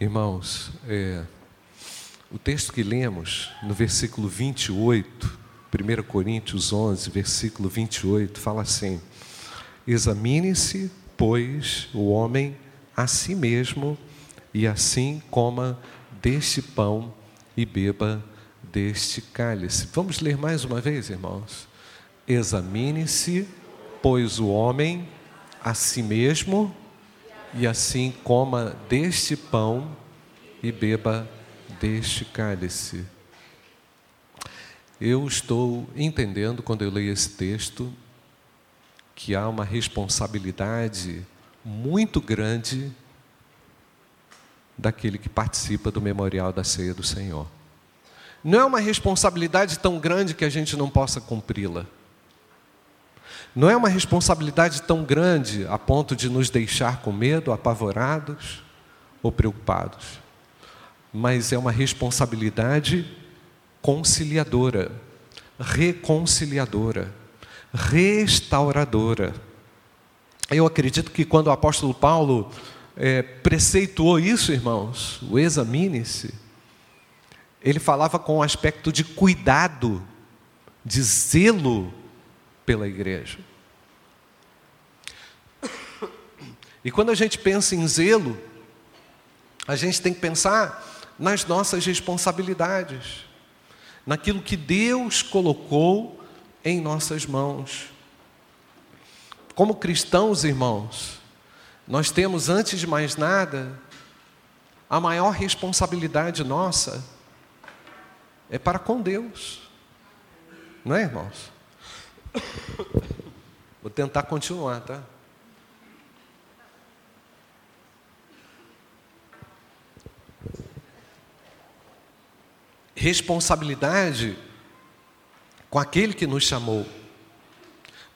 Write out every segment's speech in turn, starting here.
Irmãos, é, o texto que lemos no versículo 28, 1 Coríntios 11, versículo 28, fala assim: Examine-se, pois, o homem a si mesmo, e assim coma deste pão e beba deste cálice. Vamos ler mais uma vez, irmãos? Examine-se, pois, o homem a si mesmo, e assim coma deste pão e beba deste cálice. Eu estou entendendo, quando eu leio esse texto, que há uma responsabilidade muito grande daquele que participa do memorial da ceia do Senhor. Não é uma responsabilidade tão grande que a gente não possa cumpri-la. Não é uma responsabilidade tão grande a ponto de nos deixar com medo, apavorados ou preocupados. Mas é uma responsabilidade conciliadora, reconciliadora, restauradora. Eu acredito que quando o apóstolo Paulo é, preceituou isso, irmãos, o examine-se, ele falava com um aspecto de cuidado, de zelo pela igreja. E quando a gente pensa em zelo, a gente tem que pensar nas nossas responsabilidades, naquilo que Deus colocou em nossas mãos. Como cristãos, irmãos, nós temos, antes de mais nada, a maior responsabilidade nossa é para com Deus, não é, irmãos? Vou tentar continuar, tá? Responsabilidade com aquele que nos chamou,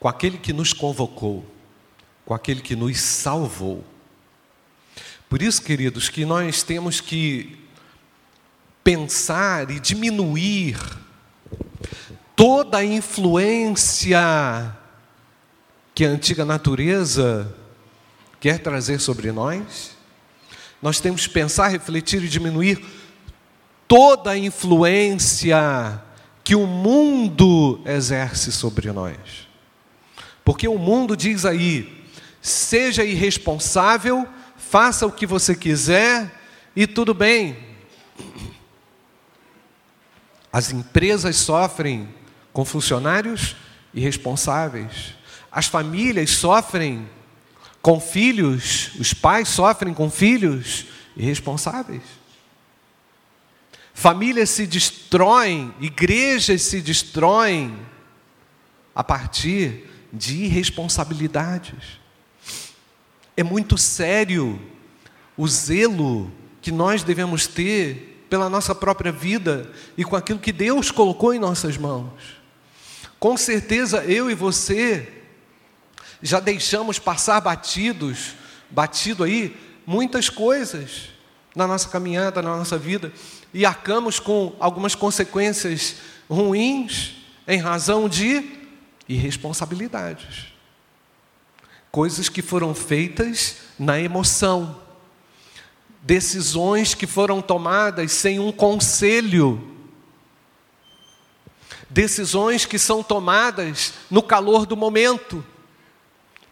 com aquele que nos convocou, com aquele que nos salvou. Por isso, queridos, que nós temos que pensar e diminuir toda a influência que a antiga natureza quer trazer sobre nós. Nós temos que pensar, refletir e diminuir toda a influência que o mundo exerce sobre nós. Porque o mundo diz aí: seja irresponsável, faça o que você quiser e tudo bem. As empresas sofrem com funcionários irresponsáveis. As famílias sofrem com filhos, os pais sofrem com filhos irresponsáveis. Famílias se destroem, igrejas se destroem a partir de irresponsabilidades. É muito sério o zelo que nós devemos ter pela nossa própria vida e com aquilo que Deus colocou em nossas mãos. Com certeza eu e você já deixamos passar batidos, batido aí, muitas coisas na nossa caminhada, na nossa vida, e arcamos com algumas consequências ruins em razão de irresponsabilidades. Coisas que foram feitas na emoção, decisões que foram tomadas sem um conselho decisões que são tomadas no calor do momento.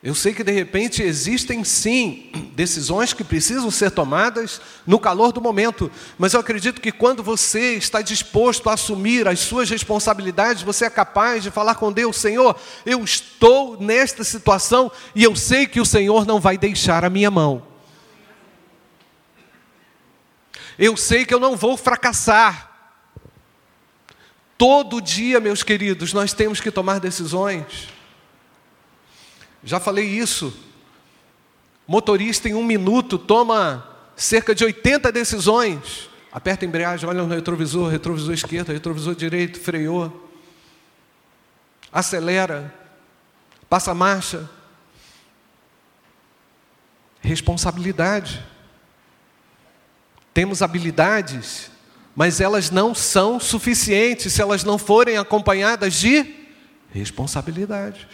Eu sei que de repente existem sim decisões que precisam ser tomadas no calor do momento, mas eu acredito que quando você está disposto a assumir as suas responsabilidades, você é capaz de falar com Deus: Senhor, eu estou nesta situação e eu sei que o Senhor não vai deixar a minha mão. Eu sei que eu não vou fracassar. Todo dia, meus queridos, nós temos que tomar decisões. Já falei isso. Motorista em um minuto toma cerca de 80 decisões. Aperta a embreagem, olha no retrovisor, retrovisor esquerdo, retrovisor direito, freou. Acelera, passa a marcha. Responsabilidade. Temos habilidades mas elas não são suficientes se elas não forem acompanhadas de responsabilidades.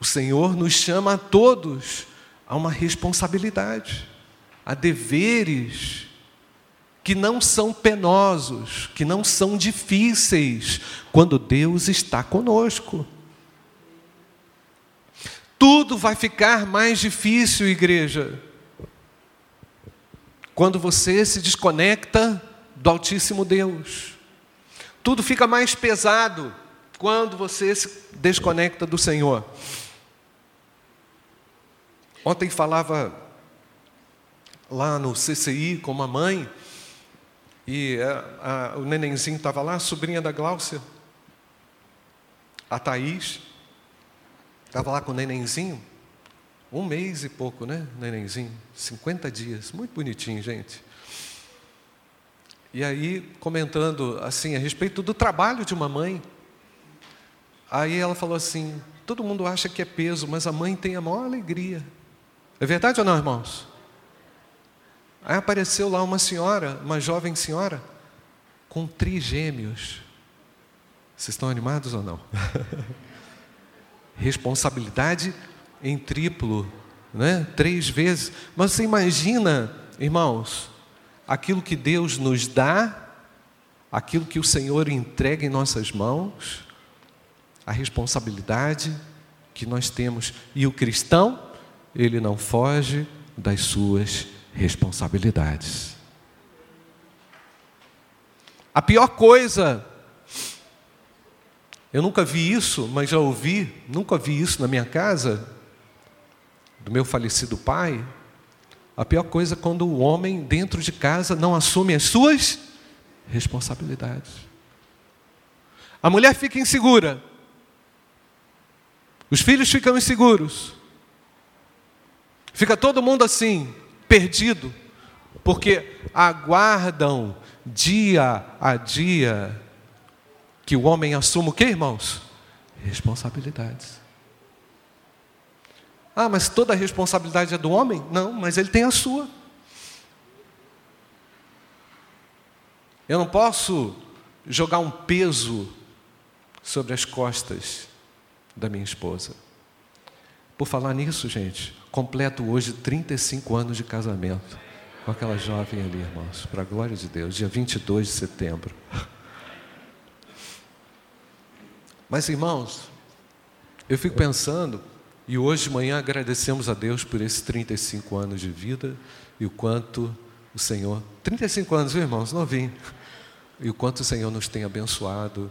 O Senhor nos chama a todos a uma responsabilidade, a deveres que não são penosos, que não são difíceis, quando Deus está conosco. Tudo vai ficar mais difícil, igreja, quando você se desconecta do Altíssimo Deus. Tudo fica mais pesado quando você se desconecta do Senhor. Ontem falava lá no CCI com uma mãe, e a, a, o nenenzinho estava lá, a sobrinha da Gláucia, a Thaís, estava lá com o nenenzinho, um mês e pouco, né, nenenzinho, 50 dias, muito bonitinho, gente. E aí, comentando assim, a respeito do trabalho de uma mãe, aí ela falou assim: todo mundo acha que é peso, mas a mãe tem a maior alegria. É verdade ou não, irmãos? Aí apareceu lá uma senhora, uma jovem senhora, com trigêmeos. Vocês estão animados ou não? Responsabilidade em triplo, né? três vezes. Mas você imagina, irmãos, aquilo que Deus nos dá, aquilo que o Senhor entrega em nossas mãos, a responsabilidade que nós temos. E o cristão, ele não foge das suas responsabilidades. A pior coisa, eu nunca vi isso, mas já ouvi, nunca vi isso na minha casa, do meu falecido pai. A pior coisa é quando o homem dentro de casa não assume as suas responsabilidades. A mulher fica insegura, os filhos ficam inseguros, fica todo mundo assim, perdido, porque aguardam dia a dia que o homem assuma o que, irmãos? Responsabilidades. Ah, mas toda a responsabilidade é do homem? Não, mas ele tem a sua. Eu não posso jogar um peso sobre as costas da minha esposa. Por falar nisso, gente, completo hoje 35 anos de casamento com aquela jovem ali, irmãos, para a glória de Deus, dia 22 de setembro. Mas, irmãos, eu fico pensando, e hoje de manhã agradecemos a Deus por esses 35 anos de vida e o quanto o Senhor, 35 anos, viu, irmãos, novinho, e o quanto o Senhor nos tem abençoado.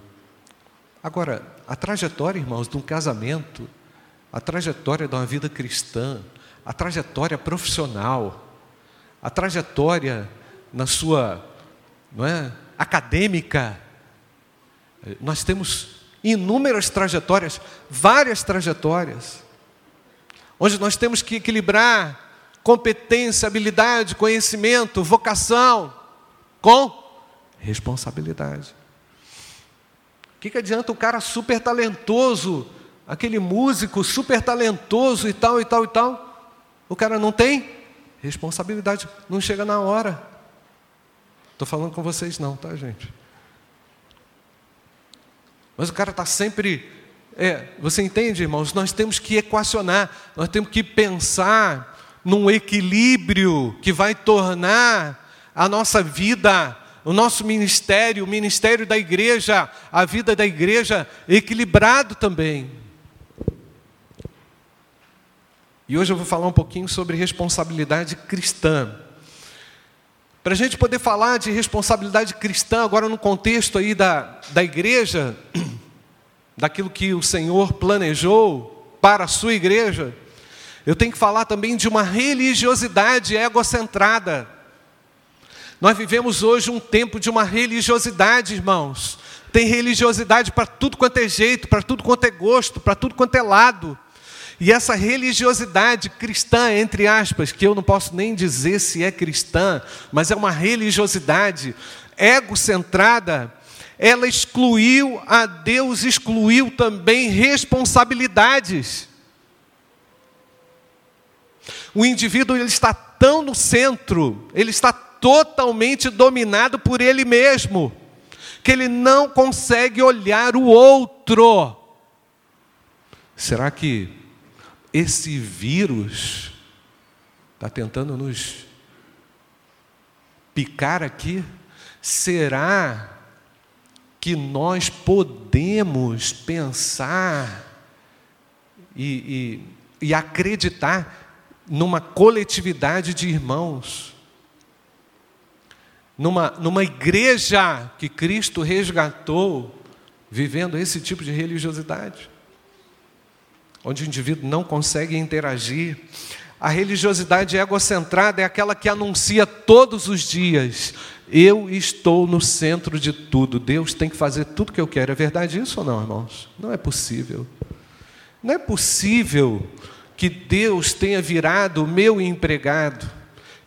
Agora, a trajetória, irmãos, de um casamento a trajetória de uma vida cristã, a trajetória profissional, a trajetória na sua não é, acadêmica. Nós temos inúmeras trajetórias, várias trajetórias, onde nós temos que equilibrar competência, habilidade, conhecimento, vocação com responsabilidade. O que, que adianta um cara super talentoso aquele músico super talentoso e tal, e tal, e tal, o cara não tem responsabilidade, não chega na hora. Estou falando com vocês não, tá, gente? Mas o cara está sempre. É, você entende, irmãos? Nós temos que equacionar, nós temos que pensar num equilíbrio que vai tornar a nossa vida, o nosso ministério, o ministério da igreja, a vida da igreja equilibrado também. E hoje eu vou falar um pouquinho sobre responsabilidade cristã. Para a gente poder falar de responsabilidade cristã, agora no contexto aí da, da igreja, daquilo que o Senhor planejou para a sua igreja, eu tenho que falar também de uma religiosidade egocentrada. Nós vivemos hoje um tempo de uma religiosidade, irmãos. Tem religiosidade para tudo quanto é jeito, para tudo quanto é gosto, para tudo quanto é lado. E essa religiosidade cristã, entre aspas, que eu não posso nem dizer se é cristã, mas é uma religiosidade egocentrada, ela excluiu a Deus, excluiu também responsabilidades. O indivíduo ele está tão no centro, ele está totalmente dominado por ele mesmo, que ele não consegue olhar o outro. Será que esse vírus está tentando nos picar aqui? Será que nós podemos pensar e, e, e acreditar numa coletividade de irmãos, numa, numa igreja que Cristo resgatou, vivendo esse tipo de religiosidade, onde o indivíduo não consegue interagir. A religiosidade egocentrada é aquela que anuncia todos os dias: eu estou no centro de tudo, Deus tem que fazer tudo que eu quero. É verdade isso ou não, irmãos? Não é possível. Não é possível que Deus tenha virado o meu empregado,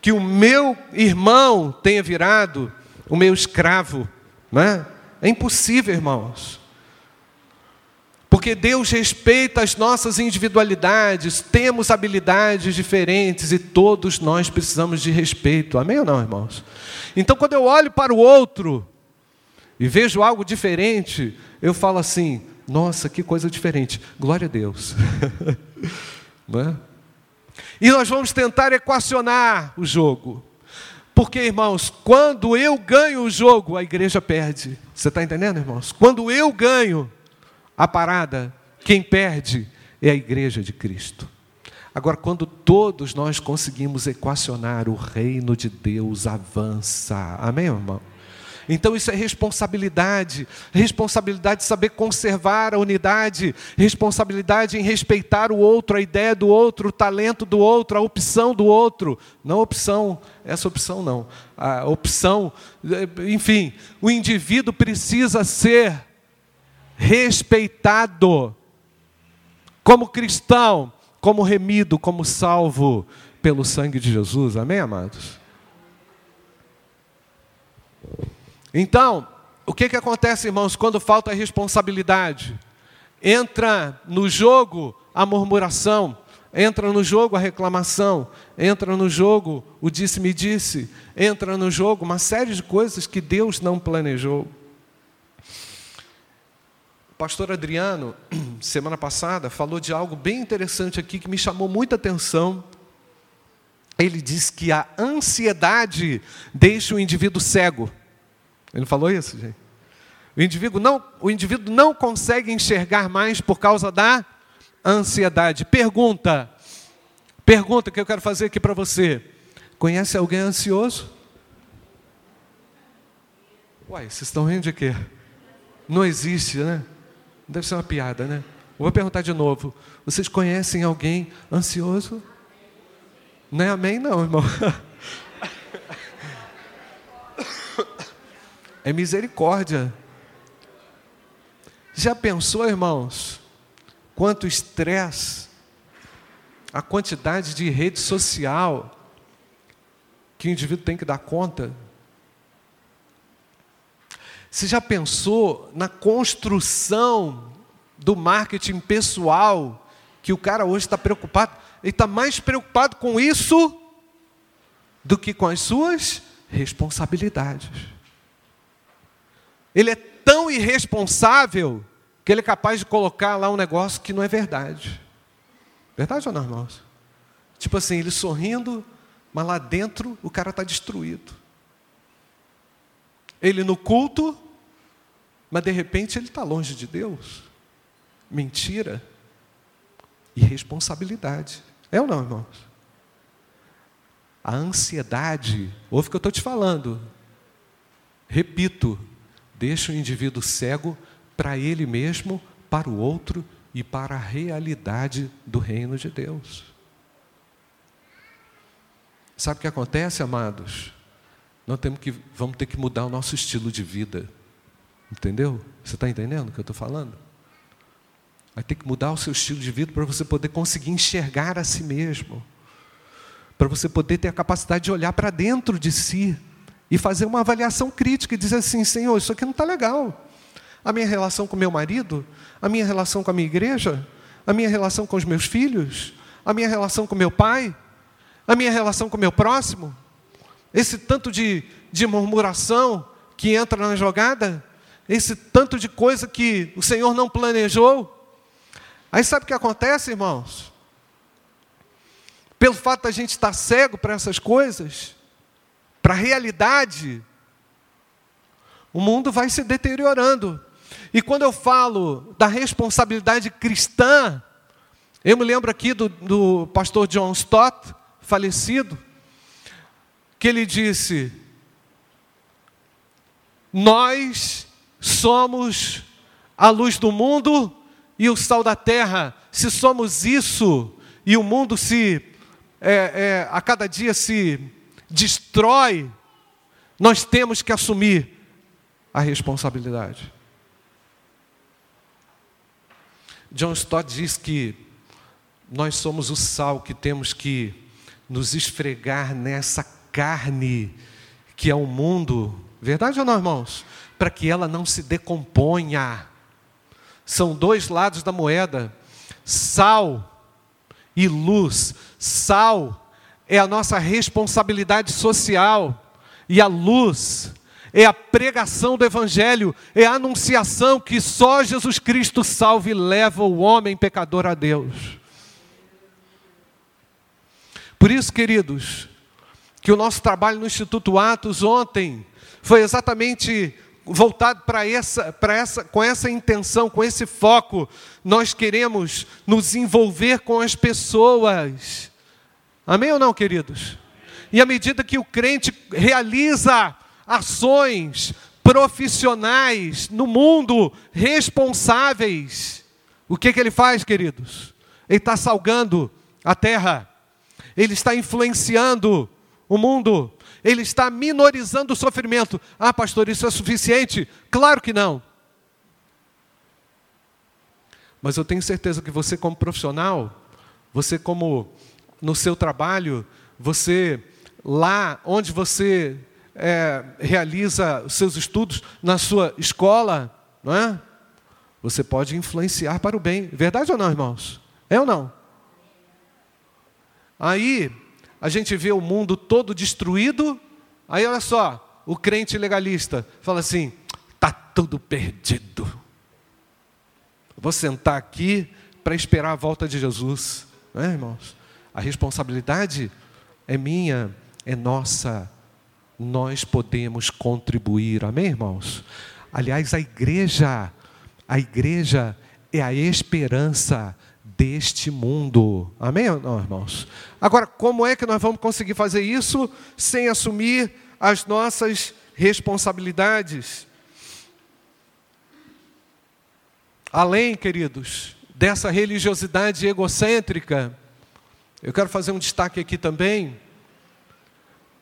que o meu irmão tenha virado o meu escravo. Não é? é impossível, irmãos. Porque Deus respeita as nossas individualidades, temos habilidades diferentes e todos nós precisamos de respeito. Amém ou não, irmãos? Então, quando eu olho para o outro e vejo algo diferente, eu falo assim: nossa, que coisa diferente, glória a Deus. É? E nós vamos tentar equacionar o jogo. Porque, irmãos, quando eu ganho o jogo, a igreja perde. Você está entendendo, irmãos? Quando eu ganho a parada, quem perde é a igreja de Cristo. Agora, quando todos nós conseguimos equacionar, o reino de Deus avança. Amém, irmão? Então isso é responsabilidade, responsabilidade de saber conservar a unidade, responsabilidade em respeitar o outro, a ideia do outro, o talento do outro, a opção do outro. Não opção, essa opção não. A opção, enfim, o indivíduo precisa ser respeitado como cristão como remido, como salvo pelo sangue de Jesus. Amém, amados? Então, o que, que acontece, irmãos, quando falta responsabilidade? Entra no jogo a murmuração, entra no jogo a reclamação, entra no jogo o disse-me disse, entra no jogo uma série de coisas que Deus não planejou pastor Adriano, semana passada, falou de algo bem interessante aqui que me chamou muita atenção. Ele diz que a ansiedade deixa o indivíduo cego. Ele falou isso, gente. O indivíduo não, o indivíduo não consegue enxergar mais por causa da ansiedade. Pergunta, pergunta que eu quero fazer aqui para você. Conhece alguém ansioso? Uai, vocês estão rindo de quê? Não existe, né? Deve ser uma piada, né? vou perguntar de novo. Vocês conhecem alguém ansioso? Não é amém, não, irmão. É misericórdia. Já pensou, irmãos, quanto estresse, a quantidade de rede social que o indivíduo tem que dar conta? Você já pensou na construção do marketing pessoal que o cara hoje está preocupado? Ele está mais preocupado com isso do que com as suas responsabilidades. Ele é tão irresponsável que ele é capaz de colocar lá um negócio que não é verdade. Verdade ou não, irmãos? Tipo assim, ele sorrindo, mas lá dentro o cara está destruído. Ele no culto, mas de repente ele está longe de Deus. Mentira e responsabilidade. É ou não, irmãos? A ansiedade, ouve o que eu estou te falando. Repito, deixa o indivíduo cego para ele mesmo, para o outro e para a realidade do reino de Deus. Sabe o que acontece, amados? Nós temos que, vamos ter que mudar o nosso estilo de vida. Entendeu? Você está entendendo o que eu estou falando? Vai ter que mudar o seu estilo de vida para você poder conseguir enxergar a si mesmo. Para você poder ter a capacidade de olhar para dentro de si e fazer uma avaliação crítica e dizer assim: Senhor, isso aqui não está legal. A minha relação com meu marido, a minha relação com a minha igreja, a minha relação com os meus filhos, a minha relação com meu pai, a minha relação com meu próximo, esse tanto de, de murmuração que entra na jogada, esse tanto de coisa que o Senhor não planejou. Aí sabe o que acontece, irmãos? Pelo fato da gente estar cego para essas coisas, para a realidade, o mundo vai se deteriorando. E quando eu falo da responsabilidade cristã, eu me lembro aqui do, do pastor John Stott, falecido, que ele disse: Nós somos a luz do mundo e o sal da terra. Se somos isso e o mundo se é, é, a cada dia se destrói, nós temos que assumir a responsabilidade. John Stott diz que nós somos o sal que temos que nos esfregar nessa carne que é o mundo, verdade ou não, irmãos? Para que ela não se decomponha. São dois lados da moeda: sal e luz. Sal é a nossa responsabilidade social, e a luz é a pregação do Evangelho, é a anunciação que só Jesus Cristo salve e leva o homem pecador a Deus. Por isso, queridos, que o nosso trabalho no Instituto Atos ontem foi exatamente voltado para essa, para essa, com essa intenção, com esse foco. Nós queremos nos envolver com as pessoas. Amém ou não, queridos? E à medida que o crente realiza ações profissionais no mundo, responsáveis, o que, que ele faz, queridos? Ele está salgando a terra ele está influenciando o mundo, ele está minorizando o sofrimento. Ah, pastor, isso é suficiente? Claro que não. Mas eu tenho certeza que você, como profissional, você, como no seu trabalho, você lá onde você é, realiza os seus estudos, na sua escola, não é? Você pode influenciar para o bem. Verdade ou não, irmãos? É ou não? Aí a gente vê o mundo todo destruído. Aí olha só, o crente legalista fala assim: tá tudo perdido. Vou sentar aqui para esperar a volta de Jesus, não é, irmãos? A responsabilidade é minha, é nossa. Nós podemos contribuir, amém, irmãos? Aliás, a igreja, a igreja é a esperança deste mundo. Amém, não, irmãos? Agora, como é que nós vamos conseguir fazer isso sem assumir as nossas responsabilidades? Além, queridos, dessa religiosidade egocêntrica, eu quero fazer um destaque aqui também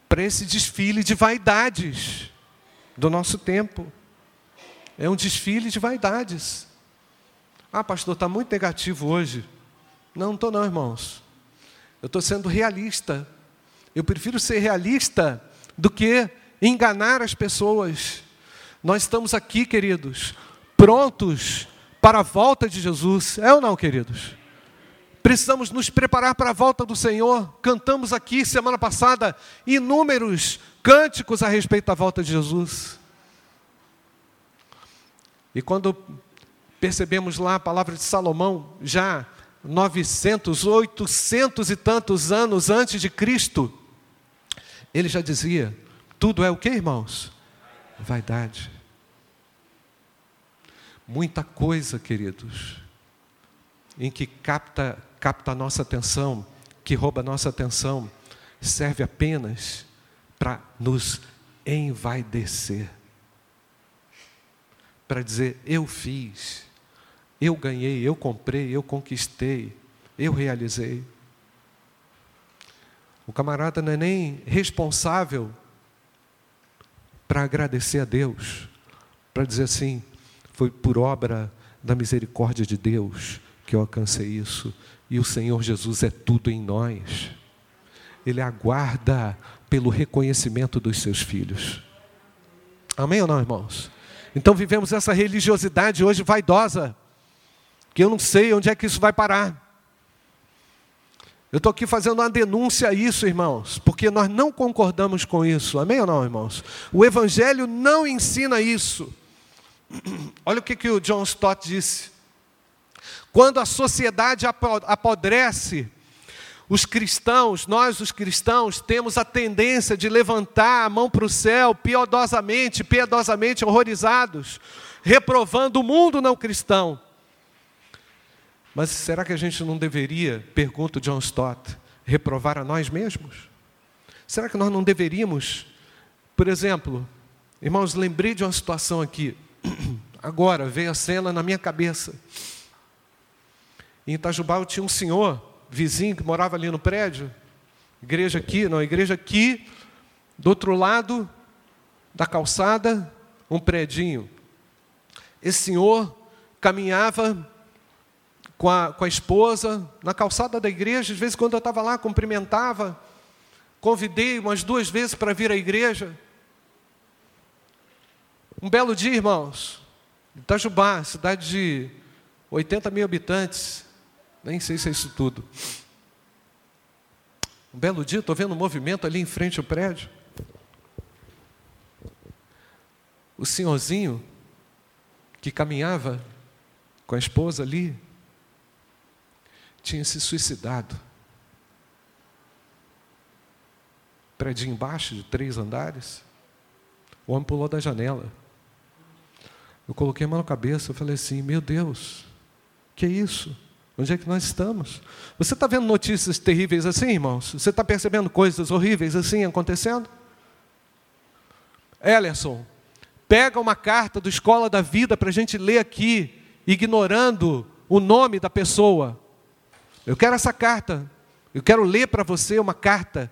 para esse desfile de vaidades do nosso tempo. É um desfile de vaidades. Ah, pastor, está muito negativo hoje. Não, não estou não, irmãos. Eu estou sendo realista. Eu prefiro ser realista do que enganar as pessoas. Nós estamos aqui, queridos, prontos para a volta de Jesus. É ou não, queridos? Precisamos nos preparar para a volta do Senhor. Cantamos aqui semana passada inúmeros cânticos a respeito da volta de Jesus. E quando percebemos lá a palavra de Salomão, já 900, 800 e tantos anos antes de Cristo, ele já dizia: tudo é o que, irmãos? Vaidade. Muita coisa, queridos, em que capta, capta a nossa atenção, que rouba a nossa atenção, serve apenas para nos envaidecer. Para dizer, eu fiz, eu ganhei, eu comprei, eu conquistei, eu realizei. O camarada não é nem responsável para agradecer a Deus, para dizer assim: foi por obra da misericórdia de Deus que eu alcancei isso, e o Senhor Jesus é tudo em nós. Ele aguarda pelo reconhecimento dos seus filhos. Amém ou não, irmãos? Então vivemos essa religiosidade hoje vaidosa que eu não sei onde é que isso vai parar. Eu estou aqui fazendo uma denúncia a isso, irmãos, porque nós não concordamos com isso, amém ou não, irmãos? O Evangelho não ensina isso. Olha o que, que o John Stott disse. Quando a sociedade apodrece, os cristãos, nós os cristãos, temos a tendência de levantar a mão para o céu piedosamente, piedosamente horrorizados, reprovando o mundo não cristão. Mas será que a gente não deveria, pergunta John Stott, reprovar a nós mesmos? Será que nós não deveríamos, por exemplo, irmãos, lembrei de uma situação aqui, agora veio a cena na minha cabeça. Em Itajubá eu tinha um senhor, vizinho, que morava ali no prédio, igreja aqui, não, igreja aqui, do outro lado da calçada, um predinho. Esse senhor caminhava com a, com a esposa na calçada da igreja, às vezes quando eu estava lá, cumprimentava, convidei umas duas vezes para vir à igreja. Um belo dia, irmãos, Itajubá, cidade de 80 mil habitantes, nem sei se é isso tudo. Um belo dia, estou vendo um movimento ali em frente ao prédio. O senhorzinho que caminhava com a esposa ali tinha se suicidado. Prédio embaixo, de três andares. O homem pulou da janela. Eu coloquei a mão na cabeça, eu falei assim: Meu Deus, que é isso? Onde é que nós estamos? Você está vendo notícias terríveis assim, irmãos? Você está percebendo coisas horríveis assim acontecendo? Ellerson, pega uma carta do Escola da Vida para a gente ler aqui, ignorando o nome da pessoa. Eu quero essa carta. Eu quero ler para você uma carta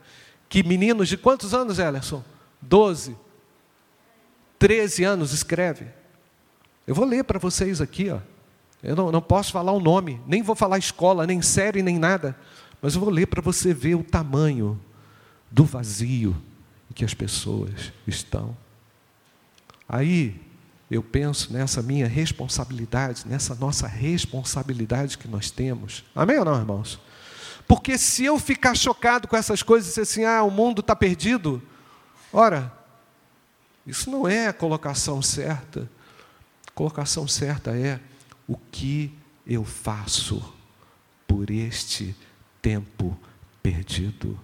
que meninos de quantos anos, Ellerson? Doze, treze anos escreve. Eu vou ler para vocês aqui, ó. Eu não, não posso falar o nome, nem vou falar escola, nem série, nem nada. Mas eu vou ler para você ver o tamanho do vazio em que as pessoas estão. Aí eu penso nessa minha responsabilidade, nessa nossa responsabilidade que nós temos. Amém ou não, irmãos? Porque se eu ficar chocado com essas coisas e assim, ah, o mundo está perdido, ora, isso não é a colocação certa. A colocação certa é o que eu faço por este tempo perdido.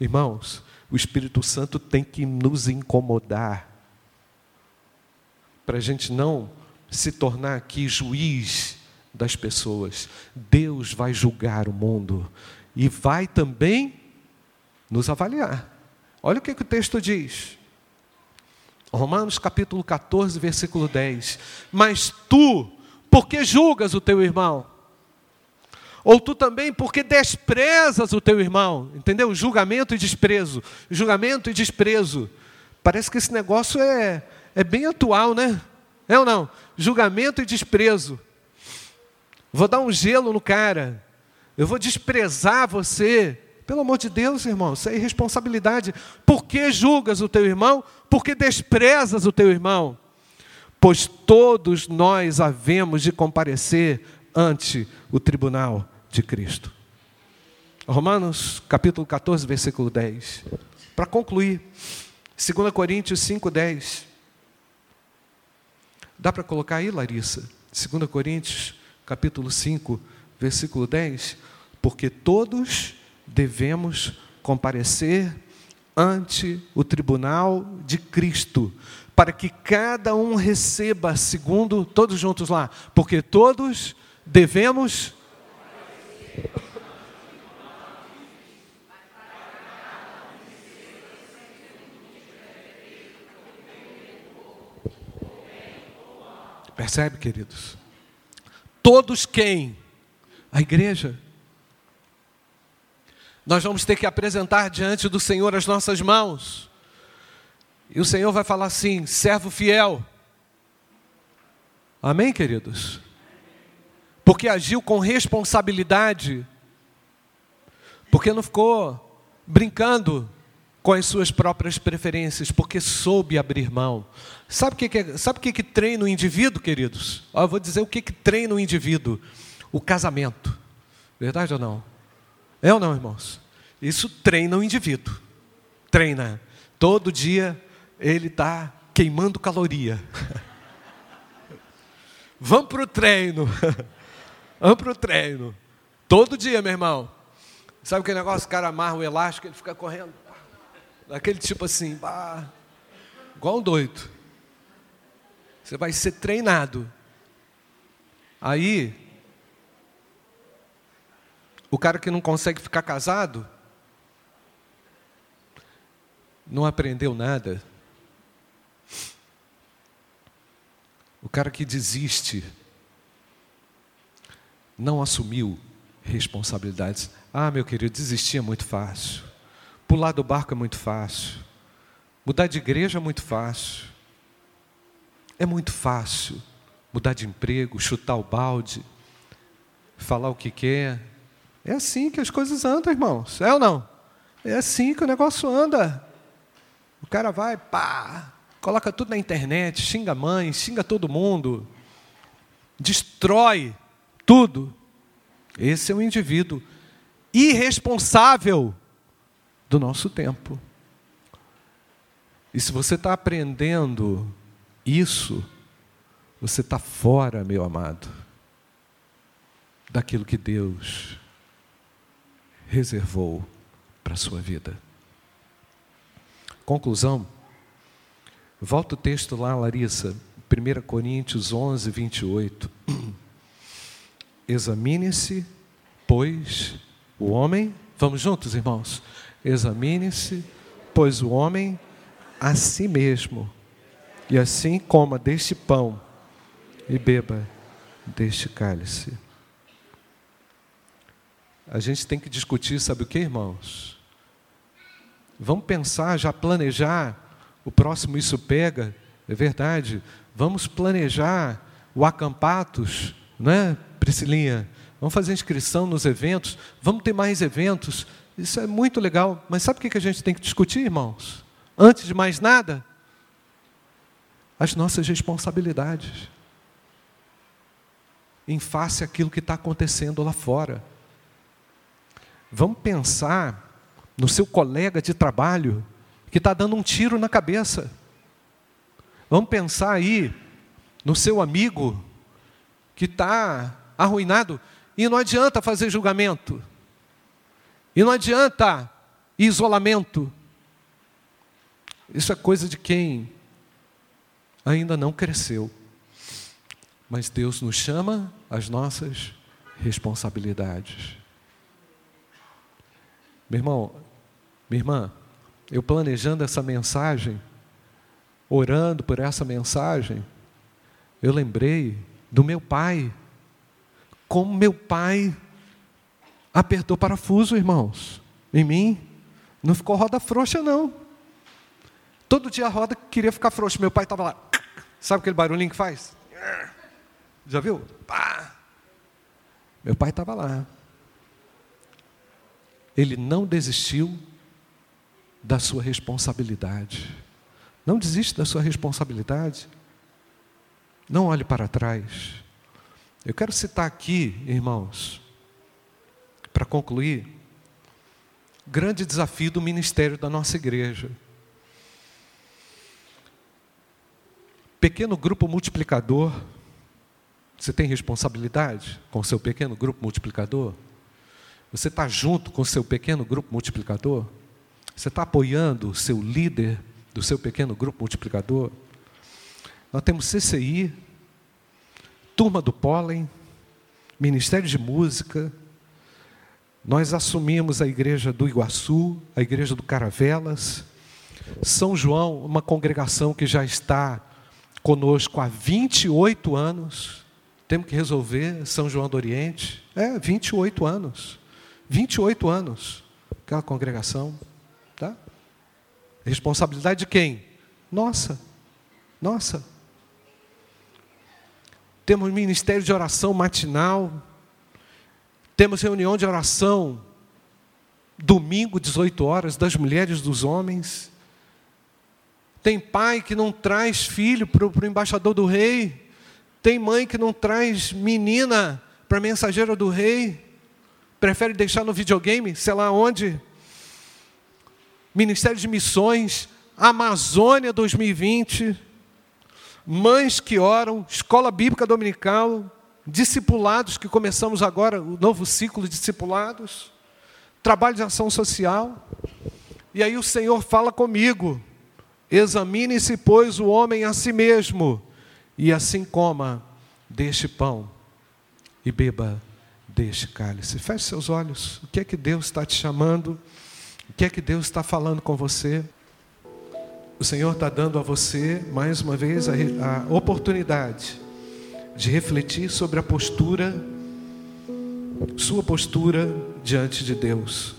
Irmãos, o Espírito Santo tem que nos incomodar, para a gente não se tornar aqui juiz das pessoas. Deus vai julgar o mundo e vai também nos avaliar. Olha o que, que o texto diz. Romanos capítulo 14, versículo 10. Mas tu, por que julgas o teu irmão? Ou tu também, porque desprezas o teu irmão? Entendeu? Julgamento e desprezo. Julgamento e desprezo. Parece que esse negócio é, é bem atual, né? É ou não? Julgamento e desprezo. Vou dar um gelo no cara. Eu vou desprezar você. Pelo amor de Deus, irmão, isso é irresponsabilidade. Por que julgas o teu irmão? Por que desprezas o teu irmão? Pois todos nós havemos de comparecer ante o tribunal de Cristo. Romanos capítulo 14, versículo 10. Para concluir, 2 Coríntios 5, 10. Dá para colocar aí, Larissa? 2 Coríntios capítulo 5, versículo 10. Porque todos devemos comparecer ante o tribunal de Cristo, para que cada um receba segundo, todos juntos lá, porque todos devemos. Percebe, queridos? Todos quem? A igreja. Nós vamos ter que apresentar diante do Senhor as nossas mãos. E o Senhor vai falar assim: servo fiel. Amém, queridos? Porque agiu com responsabilidade, porque não ficou brincando com as suas próprias preferências, porque soube abrir mão. Sabe o que, que, sabe o que, que treina o indivíduo, queridos? eu vou dizer o que, que treina o indivíduo: o casamento. Verdade ou não? É ou não, irmãos? Isso treina o indivíduo. Treina. Todo dia ele está queimando caloria. Vamos para o treino. vamos o treino. Todo dia, meu irmão. Sabe aquele negócio, o cara amarra o elástico, ele fica correndo. Daquele tipo assim, bah, igual um doido. Você vai ser treinado. Aí, o cara que não consegue ficar casado, não aprendeu nada. O cara que desiste, não assumiu responsabilidades. Ah, meu querido, desistir é muito fácil. Pular do barco é muito fácil. Mudar de igreja é muito fácil. É muito fácil mudar de emprego, chutar o balde, falar o que quer. É assim que as coisas andam, irmãos. É ou não? É assim que o negócio anda. O cara vai, pá, coloca tudo na internet, xinga a mãe, xinga todo mundo, destrói tudo. Esse é um indivíduo irresponsável do nosso tempo. E se você está aprendendo isso, você está fora, meu amado, daquilo que Deus reservou para a sua vida. Conclusão. Volta o texto lá, Larissa, 1 Coríntios 11, 28. Examine-se, pois, o homem, vamos juntos, irmãos? Examine-se, pois o homem a si mesmo, e assim coma deste pão e beba deste cálice. A gente tem que discutir, sabe o que, irmãos? Vamos pensar, já planejar o próximo Isso Pega, é verdade. Vamos planejar o Acampatos, não é, Priscilinha? Vamos fazer inscrição nos eventos, vamos ter mais eventos. Isso é muito legal. Mas sabe o que a gente tem que discutir, irmãos? Antes de mais nada, as nossas responsabilidades em face àquilo que está acontecendo lá fora. Vamos pensar no seu colega de trabalho que está dando um tiro na cabeça. Vamos pensar aí no seu amigo que está arruinado. E não adianta fazer julgamento. E não adianta isolamento. Isso é coisa de quem ainda não cresceu. Mas Deus nos chama às nossas responsabilidades. Meu irmão, minha irmã, eu planejando essa mensagem, orando por essa mensagem, eu lembrei do meu pai. Como meu pai apertou parafuso, irmãos, em mim. Não ficou roda frouxa, não. Todo dia a roda queria ficar frouxa. Meu pai estava lá. Sabe aquele barulhinho que faz? Já viu? Pá. Meu pai estava lá ele não desistiu da sua responsabilidade. Não desiste da sua responsabilidade. Não olhe para trás. Eu quero citar aqui, irmãos, para concluir, grande desafio do ministério da nossa igreja. Pequeno grupo multiplicador. Você tem responsabilidade com seu pequeno grupo multiplicador? Você está junto com seu pequeno grupo multiplicador? Você está apoiando o seu líder do seu pequeno grupo multiplicador? Nós temos CCI, Turma do Pólen, Ministério de Música. Nós assumimos a igreja do Iguaçu, a igreja do Caravelas. São João, uma congregação que já está conosco há 28 anos. Temos que resolver São João do Oriente. É, 28 anos. 28 anos, aquela congregação. Tá? Responsabilidade de quem? Nossa. Nossa. Temos ministério de oração matinal. Temos reunião de oração domingo, 18 horas, das mulheres dos homens. Tem pai que não traz filho para o embaixador do rei. Tem mãe que não traz menina para a mensageira do rei prefere deixar no videogame, sei lá onde. Ministério de Missões, Amazônia 2020, Mães que Oram, Escola Bíblica Dominical, discipulados, que começamos agora, o novo ciclo de discipulados, trabalho de ação social. E aí o Senhor fala comigo: examine-se, pois, o homem a si mesmo, e assim coma deste pão e beba deste cálice. Feche seus olhos. O que é que Deus está te chamando? O que é que Deus está falando com você? O Senhor está dando a você, mais uma vez, a, a oportunidade de refletir sobre a postura, sua postura diante de Deus.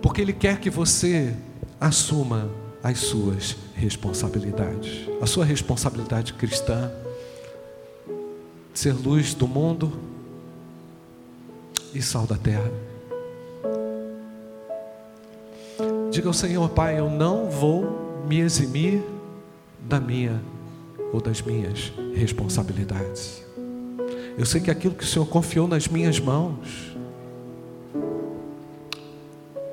Porque Ele quer que você assuma as suas responsabilidades. A sua responsabilidade cristã, ser luz do mundo e sal da terra. Diga ao Senhor, Pai, eu não vou me eximir da minha ou das minhas responsabilidades. Eu sei que aquilo que o Senhor confiou nas minhas mãos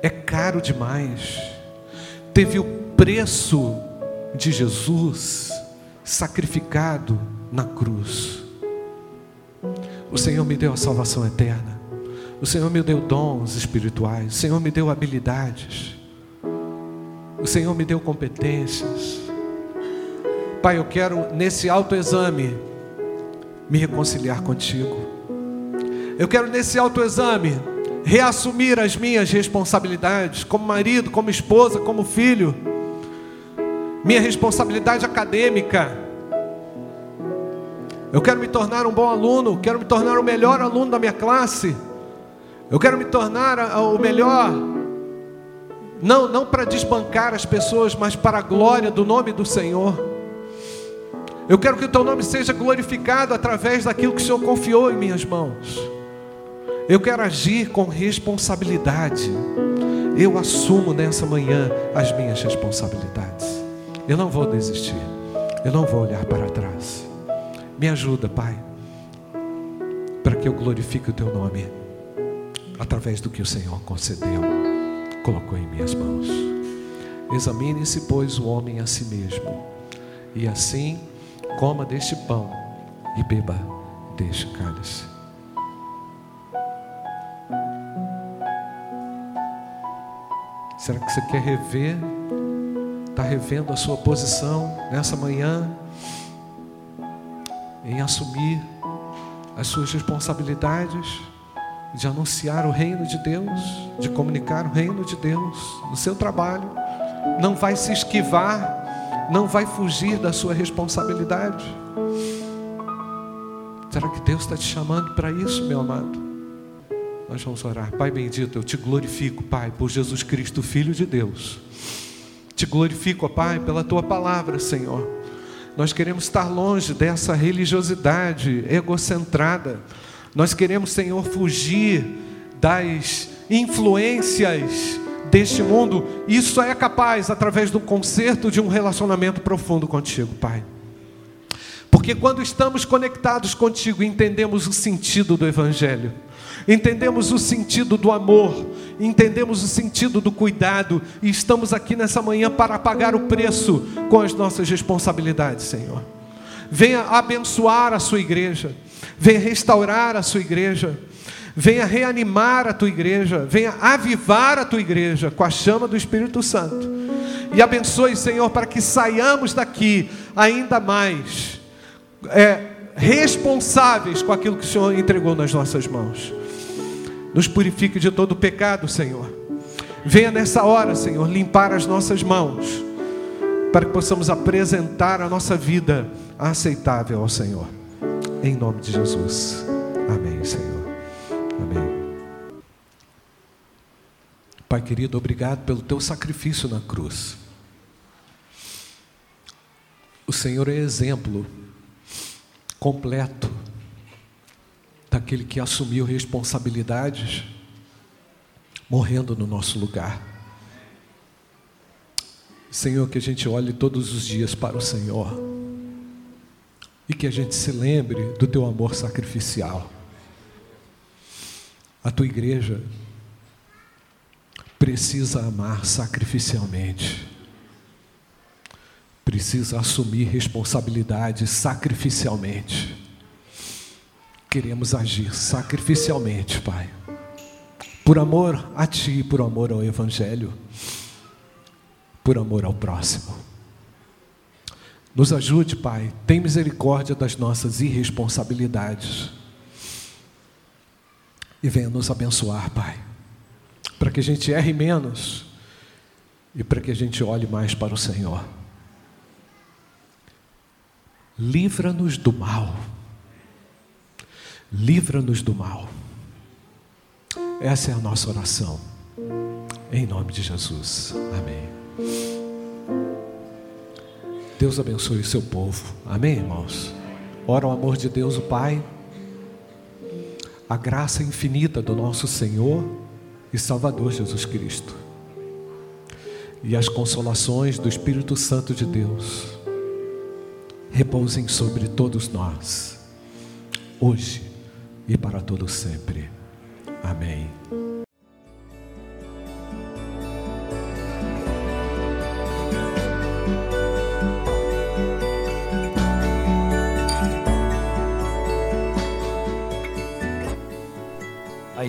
é caro demais. Teve o preço de Jesus sacrificado na cruz. O Senhor me deu a salvação eterna. O Senhor me deu dons espirituais. O Senhor me deu habilidades. O Senhor me deu competências. Pai, eu quero nesse autoexame me reconciliar contigo. Eu quero nesse autoexame reassumir as minhas responsabilidades como marido, como esposa, como filho. Minha responsabilidade acadêmica. Eu quero me tornar um bom aluno, quero me tornar o melhor aluno da minha classe. Eu quero me tornar o melhor não, não para desbancar as pessoas, mas para a glória do nome do Senhor. Eu quero que o teu nome seja glorificado através daquilo que o Senhor confiou em minhas mãos. Eu quero agir com responsabilidade. Eu assumo nessa manhã as minhas responsabilidades. Eu não vou desistir. Eu não vou olhar para trás. Me ajuda, Pai, para que eu glorifique o teu nome através do que o Senhor concedeu, colocou em minhas mãos. Examine-se, pois, o homem a si mesmo, e assim Coma deste pão e beba deste cálice. Será que você quer rever? Está revendo a sua posição nessa manhã em assumir as suas responsabilidades de anunciar o reino de Deus, de comunicar o reino de Deus no seu trabalho. Não vai se esquivar não vai fugir da sua responsabilidade. Será que Deus está te chamando para isso, meu amado? Nós vamos orar. Pai bendito, eu te glorifico, Pai, por Jesus Cristo, Filho de Deus. Te glorifico, Pai, pela tua palavra, Senhor. Nós queremos estar longe dessa religiosidade egocentrada. Nós queremos, Senhor, fugir das influências deste mundo, isso é capaz através do conserto de um relacionamento profundo contigo, Pai. Porque quando estamos conectados contigo, entendemos o sentido do Evangelho, entendemos o sentido do amor, entendemos o sentido do cuidado, e estamos aqui nessa manhã para pagar o preço com as nossas responsabilidades, Senhor. Venha abençoar a sua igreja, venha restaurar a sua igreja venha reanimar a tua igreja, venha avivar a tua igreja com a chama do Espírito Santo. E abençoe, Senhor, para que saiamos daqui ainda mais é, responsáveis com aquilo que o Senhor entregou nas nossas mãos. Nos purifique de todo pecado, Senhor. Venha nessa hora, Senhor, limpar as nossas mãos, para que possamos apresentar a nossa vida aceitável ao Senhor. Em nome de Jesus. Amém, Senhor. Amém. Pai querido, obrigado pelo teu sacrifício na cruz. O Senhor é exemplo completo daquele que assumiu responsabilidades morrendo no nosso lugar. Senhor, que a gente olhe todos os dias para o Senhor e que a gente se lembre do teu amor sacrificial. A tua igreja precisa amar sacrificialmente, precisa assumir responsabilidade sacrificialmente. queremos agir sacrificialmente, Pai, por amor a Ti, por amor ao Evangelho, por amor ao próximo. Nos ajude, Pai, tem misericórdia das nossas irresponsabilidades e venha nos abençoar, Pai, para que a gente erre menos e para que a gente olhe mais para o Senhor. Livra-nos do mal. Livra-nos do mal. Essa é a nossa oração. Em nome de Jesus. Amém. Deus abençoe o seu povo. Amém, irmãos? Ora o amor de Deus, o Pai, a graça infinita do nosso Senhor e Salvador Jesus Cristo, e as consolações do Espírito Santo de Deus repousem sobre todos nós, hoje e para todo sempre. Amém.